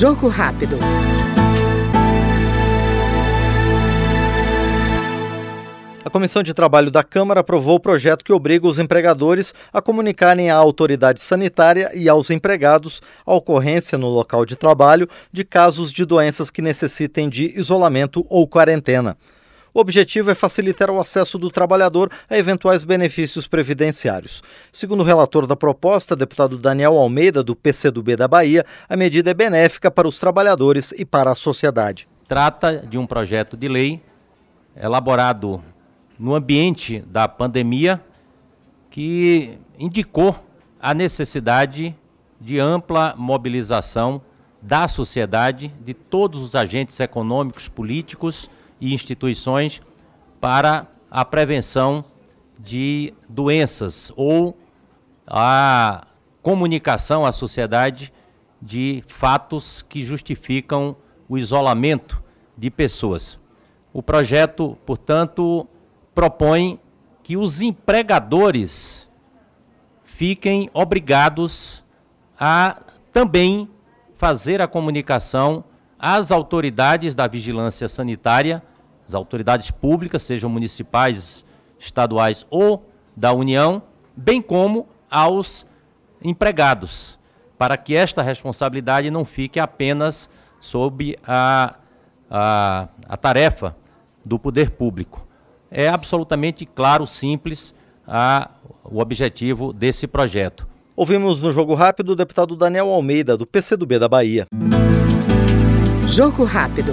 Jogo rápido. A Comissão de Trabalho da Câmara aprovou o projeto que obriga os empregadores a comunicarem à autoridade sanitária e aos empregados a ocorrência no local de trabalho de casos de doenças que necessitem de isolamento ou quarentena. O objetivo é facilitar o acesso do trabalhador a eventuais benefícios previdenciários. Segundo o relator da proposta, deputado Daniel Almeida, do PCdoB da Bahia, a medida é benéfica para os trabalhadores e para a sociedade. Trata de um projeto de lei elaborado no ambiente da pandemia que indicou a necessidade de ampla mobilização da sociedade, de todos os agentes econômicos, políticos e instituições para a prevenção de doenças ou a comunicação à sociedade de fatos que justificam o isolamento de pessoas. O projeto, portanto, propõe que os empregadores fiquem obrigados a também fazer a comunicação às autoridades da vigilância sanitária as autoridades públicas, sejam municipais, estaduais ou da União, bem como aos empregados, para que esta responsabilidade não fique apenas sob a, a, a tarefa do poder público. É absolutamente claro, simples, a, o objetivo desse projeto. Ouvimos no Jogo Rápido o deputado Daniel Almeida, do PCdoB da Bahia. Jogo Rápido.